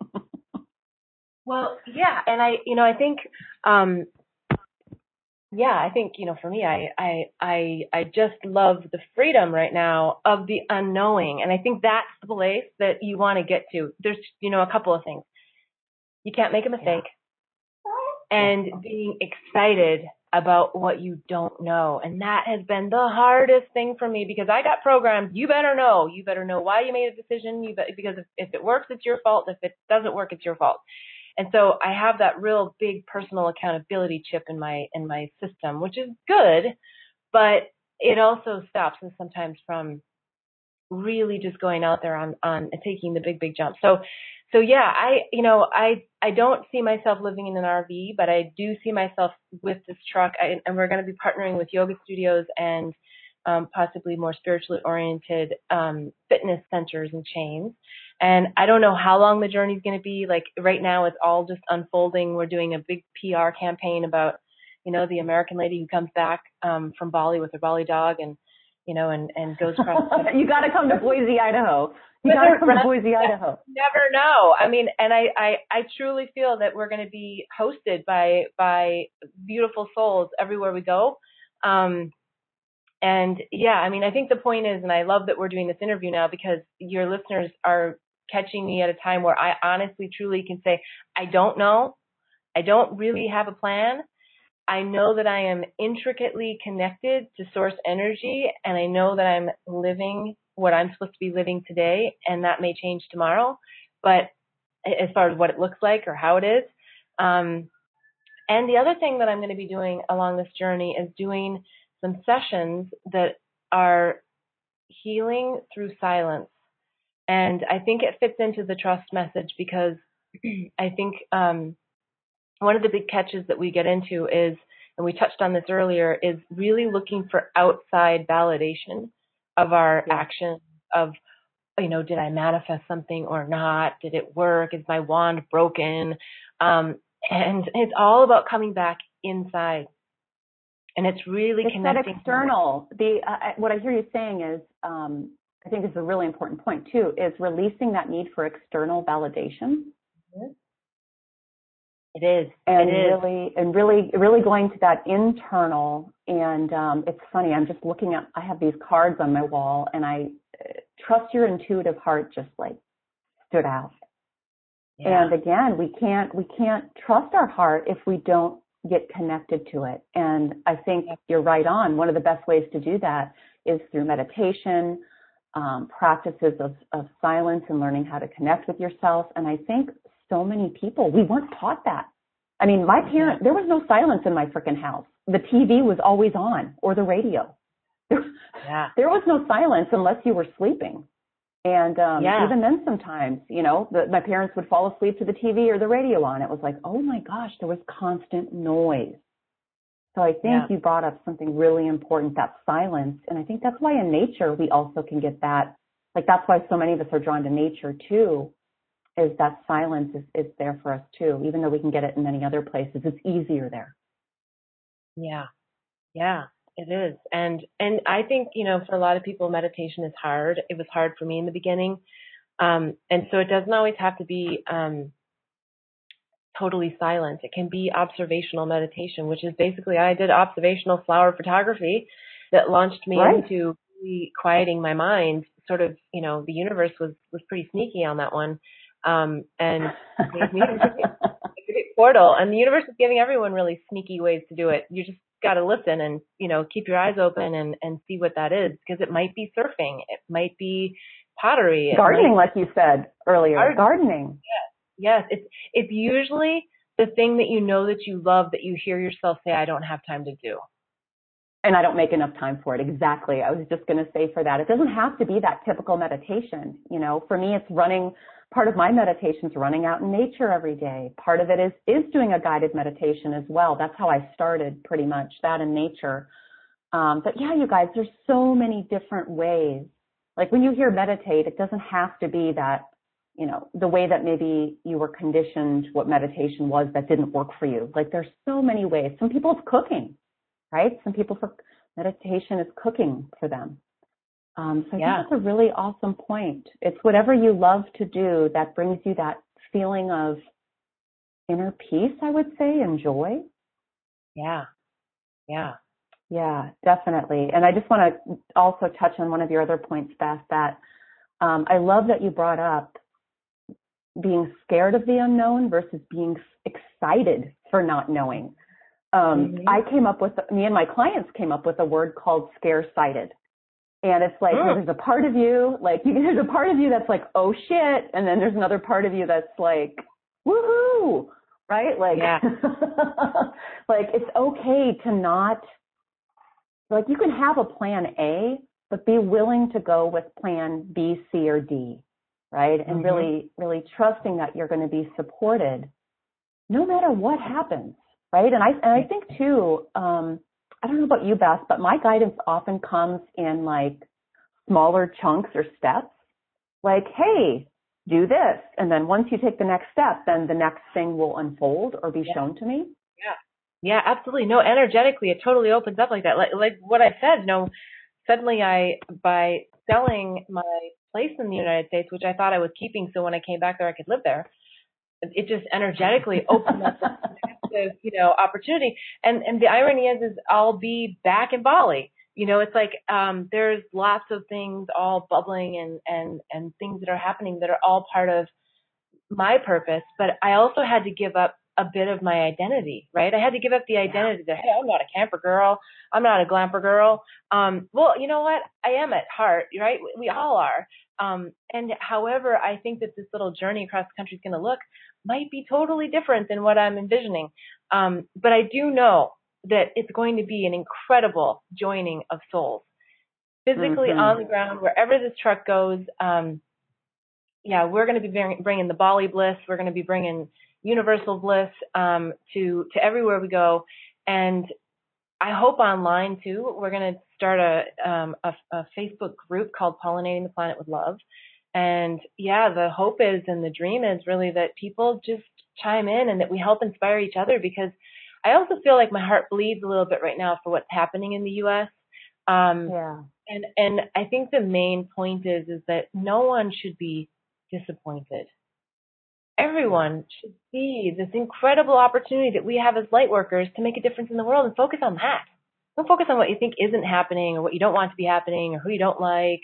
[SPEAKER 3] Well, yeah, and I, you know, I think, um, yeah, I think, you know, for me, I, I, I, I just love the freedom right now of the unknowing, and I think that's the place that you want to get to. There's, you know, a couple of things. You can't make a mistake, and being excited about what you don't know, and that has been the hardest thing for me because I got programmed. You better know. You better know why you made a decision. You bet because if, if it works, it's your fault. If it doesn't work, it's your fault. And so I have that real big personal accountability chip in my in my system, which is good, but it also stops us sometimes from really just going out there on on taking the big big jump. So so yeah, I you know I I don't see myself living in an RV, but I do see myself with this truck, I, and we're going to be partnering with yoga studios and um, possibly more spiritually oriented um, fitness centers and chains. And I don't know how long the journey is going to be. Like right now, it's all just unfolding. We're doing a big PR campaign about, you know, the American lady who comes back um, from Bali with her Bali dog, and you know, and and goes across.
[SPEAKER 2] you got to come to Boise, Idaho. You got to come to Boise, Idaho.
[SPEAKER 3] Never know. I mean, and I I I truly feel that we're going to be hosted by by beautiful souls everywhere we go. Um, and yeah, I mean, I think the point is, and I love that we're doing this interview now because your listeners are catching me at a time where I honestly, truly can say, I don't know. I don't really have a plan. I know that I am intricately connected to source energy and I know that I'm living what I'm supposed to be living today and that may change tomorrow. But as far as what it looks like or how it is, um, and the other thing that I'm going to be doing along this journey is doing some sessions that are healing through silence. And I think it fits into the trust message because I think um, one of the big catches that we get into is, and we touched on this earlier, is really looking for outside validation of our
[SPEAKER 2] Yeah.
[SPEAKER 3] action, of, you know, did I manifest something or not? Did it work? Is my wand broken? Um, and it's all about coming back inside. And it's really
[SPEAKER 2] It's that external. The uh, what I hear you saying is, um, I think this is a really important point too, is releasing that need for external validation
[SPEAKER 3] It is.
[SPEAKER 2] and
[SPEAKER 3] it is.
[SPEAKER 2] really and really really going to that internal. And um, it's funny. I'm just looking at. I have these cards on my wall, and I uh, trust your intuitive heart just like stood out.
[SPEAKER 3] Yeah.
[SPEAKER 2] And again, we can't we can't trust our heart if we don't get connected to it. And I think you're right on. One of the best ways to do that is through meditation, um, practices of, of silence and learning how to connect with yourself. And I think so many people, we weren't taught that. I mean, my parent, there was no silence in my freaking house. The TV was always on or the radio. There, yeah. there was no silence unless you were sleeping. And um, yeah. even then, sometimes, you know, the, my parents would fall asleep to the TV or the radio on. It was like, oh my gosh, there was constant noise. So I think yeah. you brought up something really important, that silence. And I think that's why in nature we also can get that. Like that's why so many of us are drawn to nature too, is that silence is, is there for us too. Even though we can get it in many other places, it's easier there.
[SPEAKER 3] Yeah. Yeah. It is. And and I think, you know, for a lot of people meditation is hard. It was hard for me in the beginning. Um and so it doesn't always have to be um totally silent. It can be observational meditation, which is basically I did observational flower photography that launched me right. into really quieting my mind. Sort of, you know, the universe was was pretty sneaky on that one. Um and gave me a great portal. And the universe is giving everyone really sneaky ways to do it. You just got to listen and you know keep your eyes open and and see what that is because it might be surfing, it might be pottery,
[SPEAKER 2] gardening, might, like you said earlier, gardening. gardening.
[SPEAKER 3] Yes, yes, it's it's usually the thing that you know that you love that you hear yourself say, "I don't have time to do."
[SPEAKER 2] and I don't make enough time for it. Exactly. I was just going to say for that. It doesn't have to be that typical meditation. You know, for me, it's running part of my meditation is running out in nature every day. Part of it is is doing a guided meditation as well. That's how I started pretty much that in nature. Um, but yeah, you guys, there's so many different ways. Like when you hear meditate, it doesn't have to be that, you know, the way that maybe you were conditioned what meditation was that didn't work for you. Like there's so many ways. Some people it's cooking, right? Some people for meditation is cooking for them. Um, so I yeah. think that's a really awesome point. It's whatever you love to do that brings you that feeling of inner peace, I would say, and joy.
[SPEAKER 3] Yeah. Yeah.
[SPEAKER 2] Yeah, definitely. And I just want to also touch on one of your other points, Beth, that um, I love that you brought up being scared of the unknown versus being excited for not knowing. Um, mm-hmm. I came up with, me and my clients came up with a word called scare sighted. And it's like mm. there's a part of you, like you, there's a part of you that's like, oh shit, and then there's another part of you that's like, woohoo, right? Like, yeah. like it's okay to not, like you can have a plan A, but be willing to go with plan B, C, or D, right? And mm-hmm. really, really trusting that you're going to be supported no matter what happens, right? And I, and I think too, um, I don't know about you, Beth, but my guidance often comes in like smaller chunks or steps. Like, hey, do this. And then once you take the next step, then the next thing will unfold or be yeah. shown to me.
[SPEAKER 3] Yeah. Yeah, absolutely. No, energetically, it totally opens up like that. Like, like what I said, know, suddenly I, by selling my place in the United States, which I thought I was keeping so when I came back there, I could live there it just energetically opened up this massive, you know, opportunity. And and the irony is, is I'll be back in Bali. You know, it's like um, there's lots of things all bubbling and and and things that are happening that are all part of my purpose. But I also had to give up a bit of my identity, right? I had to give up the identity that hey, I'm not a camper girl, I'm not a glamper girl. Um, well, you know what? I am at heart, right? We all are. Um, and however, I think that this little journey across the country is going to look might be totally different than what I'm envisioning. Um, but I do know that it's going to be an incredible joining of souls, physically mm-hmm. on the ground, wherever this truck goes. Um, yeah, we're going to be bringing the Bali bliss. We're going to be bringing universal bliss um, to to everywhere we go, and I hope online too. We're going to start a, um, a, a Facebook group called Pollinating the Planet with Love, and yeah, the hope is and the dream is really that people just chime in and that we help inspire each other because I also feel like my heart bleeds a little bit right now for what's happening in the US. Um, yeah. And, and I think the main point is, is that no one should be disappointed. Everyone should see this incredible opportunity that we have as light workers to make a difference in the world and focus on that. Don't focus on what you think isn't happening or what you don't want to be happening or who you don't like.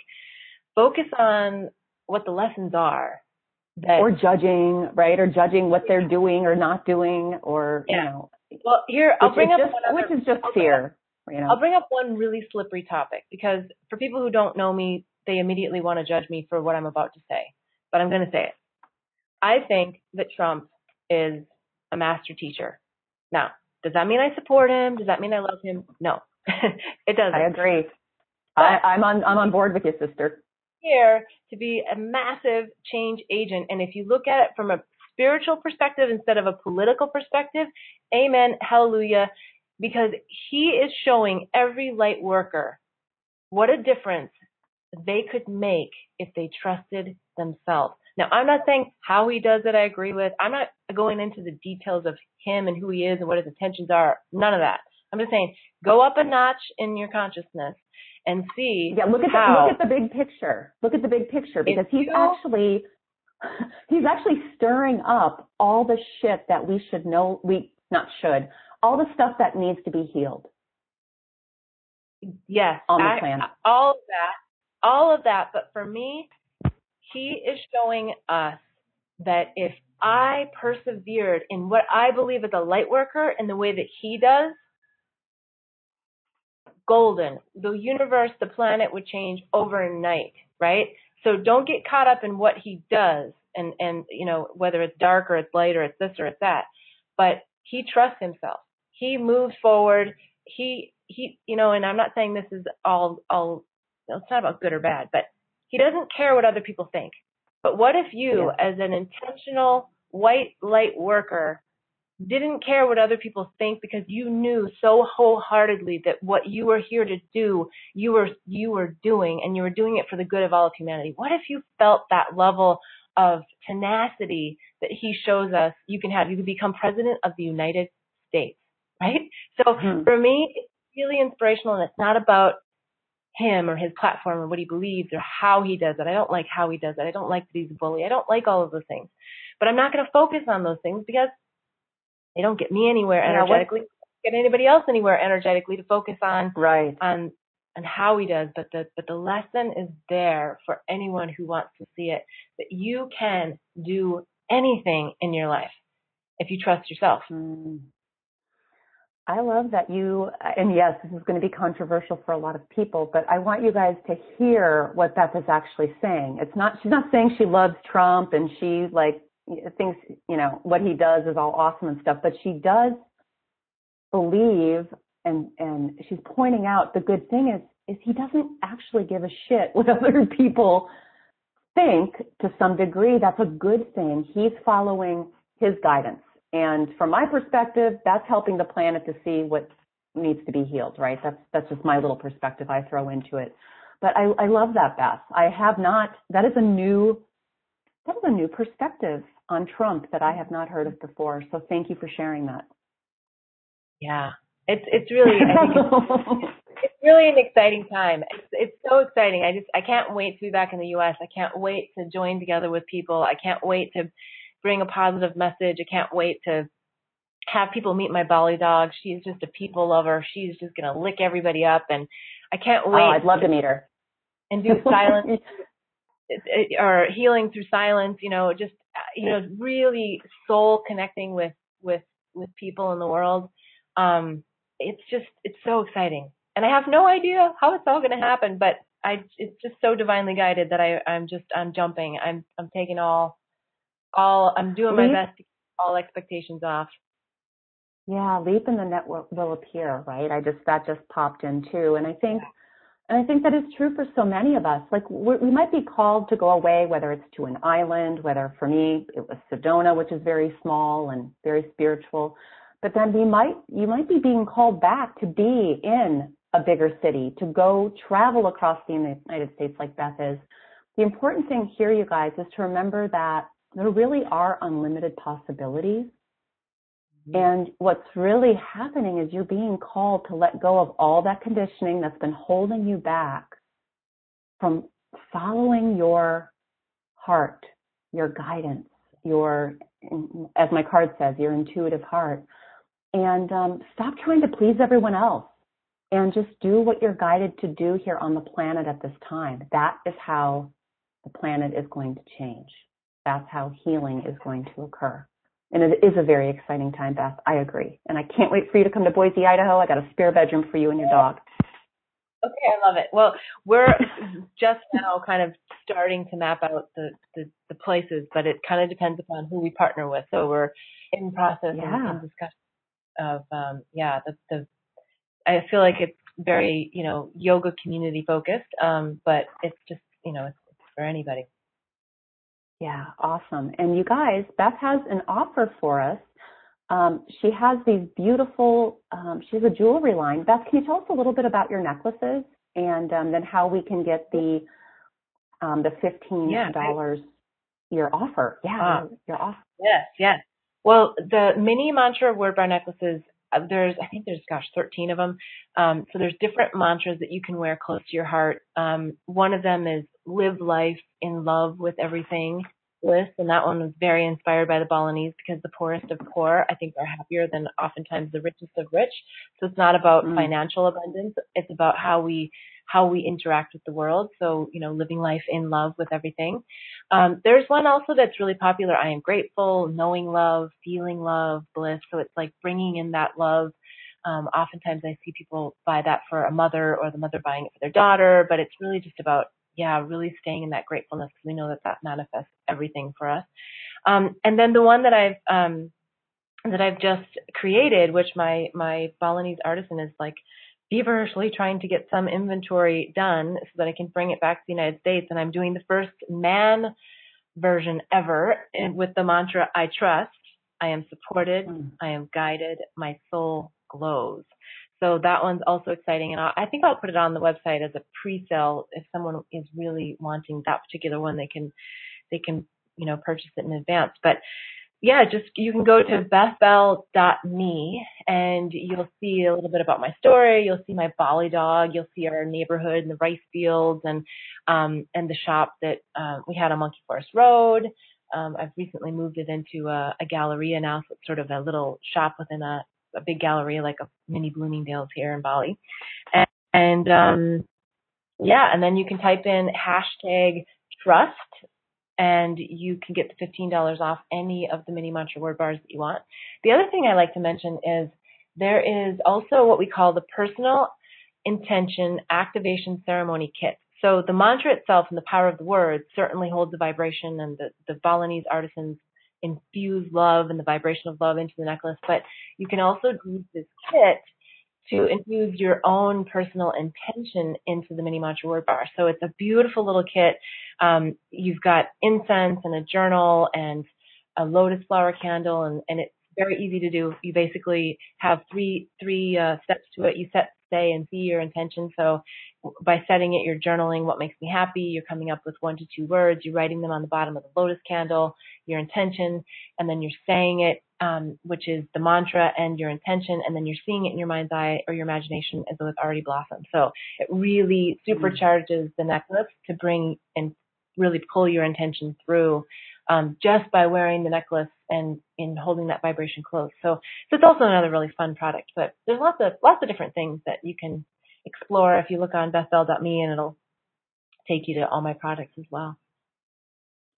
[SPEAKER 3] Focus on what the lessons are.
[SPEAKER 2] That, or judging, right? Or judging what they're doing or not doing, or yeah. you know.
[SPEAKER 3] Well, here I'll bring up
[SPEAKER 2] just, other, which is just I'll fear.
[SPEAKER 3] you know. I'll bring up one really slippery topic because for people who don't know me they immediately want to judge me for what I'm about to say, but I'm going to say it. I think that Trump is a master teacher. Now, does that mean I support him? Does that mean I love him? No, it doesn't.
[SPEAKER 2] I agree. I, I'm on I'm on board with you, sister.
[SPEAKER 3] Here to be a massive change agent, and if you look at it from a spiritual perspective instead of a political perspective, amen, hallelujah, because he is showing every light worker what a difference they could make if they trusted themselves. Now, I'm not saying how he does it, I agree with. I'm not going into the details of him and who he is and what his intentions are. None of that. I'm just saying, go up a notch in your consciousness and see.
[SPEAKER 2] Yeah, look at the, look at the big picture. Look at the big picture because he's you, actually he's actually stirring up all the shit that we should know. We not should all the stuff that needs to be healed.
[SPEAKER 3] Yes,
[SPEAKER 2] on the I, planet.
[SPEAKER 3] All of that, all of that. But for me, he is showing us that if I persevered in what I believe is a light worker in the way that he does, golden. The universe, the planet would change overnight, right? So don't get caught up in what he does and, and, you know, whether it's dark or it's light or it's this or it's that. But he trusts himself. He moves forward. He, he, you know, and I'm not saying this is all, all, it's not about good or bad, but he doesn't care what other people think. But what if you, yeah. as an intentional white light worker, didn't care what other people think because you knew so wholeheartedly that what you were here to do, you were you were doing and you were doing it for the good of all of humanity. What if you felt that level of tenacity that he shows us you can have? You can become president of the United States, right? So mm-hmm. for me, it's really inspirational and it's not about him or his platform or what he believes or how he does it. I don't like how he does it. I don't like that he's a bully. I don't like all of those things. But I'm not going to focus on those things because they don't get me anywhere energetically. get anybody else anywhere energetically to focus on
[SPEAKER 2] right
[SPEAKER 3] on on how he does. But the but the lesson is there for anyone who wants to see it that you can do anything in your life if you trust yourself.
[SPEAKER 2] Mm. I love that you, and yes, this is going to be controversial for a lot of people, but I want you guys to hear what Beth is actually saying. It's not, she's not saying she loves Trump and she like thinks, you know, what he does is all awesome and stuff, but she does believe and, and she's pointing out the good thing is, is he doesn't actually give a shit what other people think to some degree. That's a good thing. He's following his guidance and from my perspective, that's helping the planet to see what needs to be healed, right? That's, that's just my little perspective I throw into it. But I, I love that, Beth. I have not, that is a new, that is a new perspective on Trump that I have not heard of before. So thank you for sharing that.
[SPEAKER 3] Yeah. It's, it's really, I think it's, it's really an exciting time. It's, it's so exciting. I just, I can't wait to be back in the U.S. I can't wait to join together with people. I can't wait to bring a positive message. I can't wait to have people meet my Bali dog. She's just a people lover. She's just going to lick everybody up. And I can't wait. Oh,
[SPEAKER 2] I'd love to meet her.
[SPEAKER 3] And do silence or healing through silence, you know, just, you know, really soul connecting with, with, with people in the world. Um, it's just, it's so exciting. And I have no idea how it's all going to happen, but I, it's just so divinely guided that I, I'm just, I'm jumping. I'm, I'm taking all, all I'm doing leap, my best to keep all expectations off.
[SPEAKER 2] Yeah, leap in the network will, will appear, right? I just that just popped in too, and I think. And I think that is true for so many of us. Like we might be called to go away, whether it's to an island, whether for me it was Sedona, which is very small and very spiritual. But then we might, you might be being called back to be in a bigger city, to go travel across the United States like Beth is. The important thing here, you guys, is to remember that there really are unlimited possibilities. Mm-hmm. And what's really happening is you're being called to let go of all that conditioning that's been holding you back from following your heart, your guidance, your, as my card says, your intuitive heart. And um, stop trying to please everyone else and just do what you're guided to do here on the planet at this time. That is how the planet is going to change that's how healing is going to occur. And it is a very exciting time, Beth. I agree. And I can't wait for you to come to Boise, Idaho. I got a spare bedroom for you and your dog.
[SPEAKER 3] Okay, I love it. Well, we're just now kind of starting to map out the, the, the places, but it kind of depends upon who we partner with. So we're in process
[SPEAKER 2] yeah.
[SPEAKER 3] and discussion of um, yeah the, the I feel like it's very you know yoga community focused, um, but it's just you know it's, it's for anybody.
[SPEAKER 2] Yeah, awesome. And you guys, Beth has an offer for us. Um, she has these beautiful, um, she has a jewelry line. Beth, can you tell us a little bit about your necklaces and um, then how we can get the um, the fifteen dollars yeah, your offer? Yeah, uh, your offer.
[SPEAKER 3] Yes, yes. Well, the mini mantra word bar necklaces, there's, I think there's, gosh, 13 of them. Um, so there's different mantras that you can wear close to your heart. Um, one of them is live life in love with everything bliss. And that one was very inspired by the Balinese because the poorest of poor, I think, are happier than oftentimes the richest of rich. So it's not about mm. financial abundance. It's about how we how we interact with the world. So, you know, living life in love with everything. Um, there's one also that's really popular. I am grateful, knowing love, feeling love, bliss. So it's like bringing in that love. Um, oftentimes I see people buy that for a mother or the mother buying it for their daughter, but it's really just about, yeah, really staying in that gratefulness because we know that that manifests everything for us. Um, and then the one that I've, um, that I've just created, which my, my Balinese artisan is like, feverishly trying to get some inventory done so that I can bring it back to the United States. And I'm doing the first man version ever and with the mantra, I trust, I am supported, mm. I am guided, my soul glows. So that one's also exciting. And I think I'll put it on the website as a pre-sale. If someone is really wanting that particular one, they can, they can, you know, purchase it in advance. But yeah, just you can go to bethbell.me and you'll see a little bit about my story. You'll see my Bali dog. You'll see our neighborhood and the rice fields and um, and the shop that uh, we had on Monkey Forest Road. Um, I've recently moved it into a, a galleria now, so it's sort of a little shop within a, a big gallery, like a mini Bloomingdale's here in Bali. And, and um, yeah, and then you can type in hashtag trust and you can get the $15 off any of the mini mantra word bars that you want. The other thing I like to mention is there is also what we call the personal intention activation ceremony kit. So the mantra itself and the power of the words certainly holds the vibration and the, the Balinese artisans infuse love and the vibration of love into the necklace, but you can also use this kit to infuse your own personal intention into the mini mantra word bar. So it's a beautiful little kit. Um, you've got incense and a journal and a lotus flower candle and, and it's very easy to do. You basically have three, three, uh, steps to it. You set, say, and see your intention. So by setting it, you're journaling what makes me happy. You're coming up with one to two words. You're writing them on the bottom of the lotus candle, your intention, and then you're saying it um, which is the mantra and your intention, and then you're seeing it in your mind's eye or your imagination as though it's already blossomed. So it really supercharges the necklace to bring and really pull your intention through um, just by wearing the necklace and in holding that vibration close. So, so it's also another really fun product. But there's lots of lots of different things that you can explore if you look on bethbell.me, and it'll take you to all my products as well.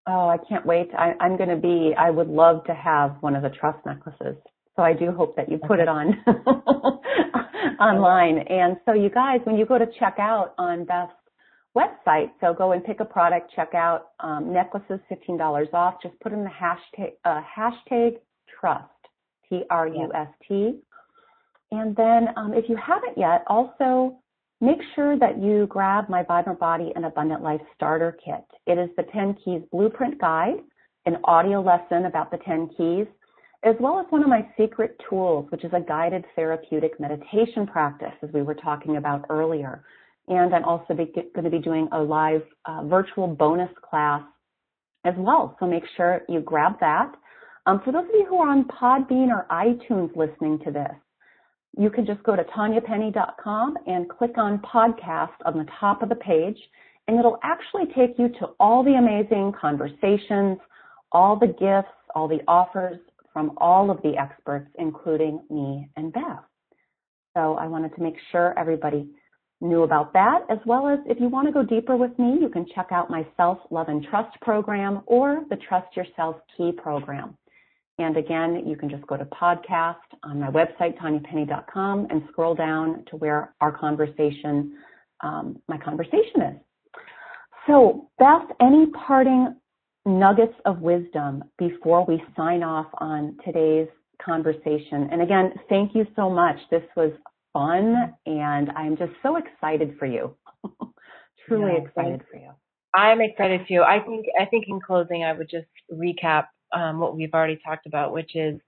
[SPEAKER 2] Oh, I can't wait. I, I'm going to be, I would love to have one of the trust necklaces. So I do hope that you put it on online. And so you guys, when you go to check out on Beth's website, so go and pick a product, check out um, necklaces, $15 off. Just put in the hashtag, uh, hashtag trust, T-R-U-S-T. And then um, if you haven't yet, also Make sure that you grab my Vibrant Body and Abundant Life Starter Kit. It is the 10 Keys Blueprint Guide, an audio lesson about the 10 keys, as well as one of my secret tools, which is a guided therapeutic meditation practice, as we were talking about earlier. And I'm also going to be doing a live uh, virtual bonus class as well. So make sure you grab that. Um, for those of you who are on Podbean or iTunes listening to this, you can just go to tanyapenny.com and click on podcast on the top of the page, and it'll actually take you to all the amazing conversations, all the gifts, all the offers from all of the experts, including me and Beth. So I wanted to make sure everybody knew about that, as well as if you want to go deeper with me, you can check out my Self Love and Trust program or the Trust Yourself Key program. And again, you can just go to podcast on my website, tanyapenny.com, and scroll down to where our conversation um, my conversation is. So, Beth, any parting nuggets of wisdom before we sign off on today's conversation? And again, thank you so much. This was fun, and I'm just so excited for you. Truly yeah, excited for you.
[SPEAKER 3] I'm excited too. I think I think in closing, I would just recap um, what we've already talked about, which is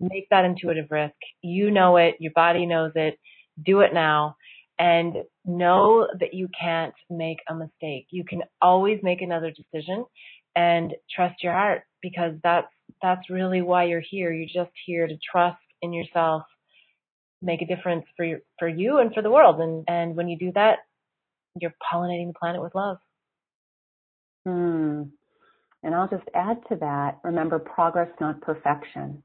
[SPEAKER 3] make that intuitive risk. You know it. Your body knows it. Do it now. And know that you can't make a mistake. You can always make another decision and trust your heart because that's that's really why you're here. You're just here to trust in yourself, make a difference for your, for you and for the world. And and when you do that, you're pollinating the planet with love.
[SPEAKER 2] Hmm. And I'll just add to that. Remember, progress, not perfection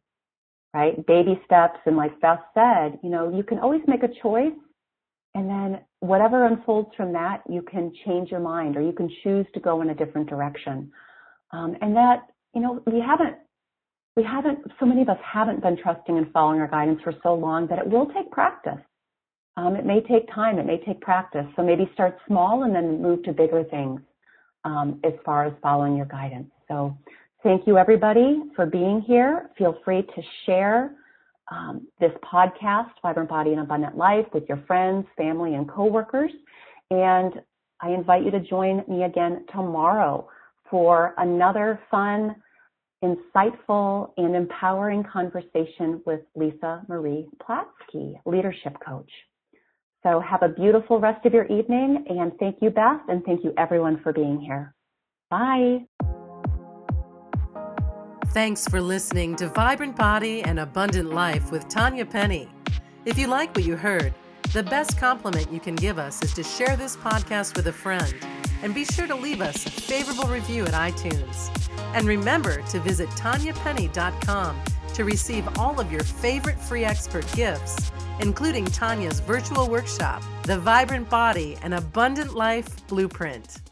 [SPEAKER 2] right? Baby steps. And like Beth said, you know, you can always make a choice and then whatever unfolds from that, you can change your mind or you can choose to go in a different direction. Um, and that, you know, we haven't, we haven't, so many of us haven't been trusting and following our guidance for so long that it will take practice. Um, it may take time, it may take practice. So maybe start small and then move to bigger things um, as far as following your guidance. So Thank you, everybody, for being here. Feel free to share um, this podcast, Vibrant Body and Abundant Life, with your friends, family, and coworkers. And I invite you to join me again tomorrow for another fun, insightful, and empowering conversation with Lisa Marie Platsky, leadership coach. So have a beautiful rest of your evening, and thank you, Beth, and thank you, everyone, for being here. Bye.
[SPEAKER 1] Thanks for listening to Vibrant Body and Abundant Life with Tanya Penny. If you like what you heard, the best compliment you can give us is to share this podcast with a friend and be sure to leave us a favorable review at iTunes. And remember to visit tanyapenny.com to receive all of your favorite free expert gifts, including Tanya's virtual workshop, The Vibrant Body and Abundant Life Blueprint.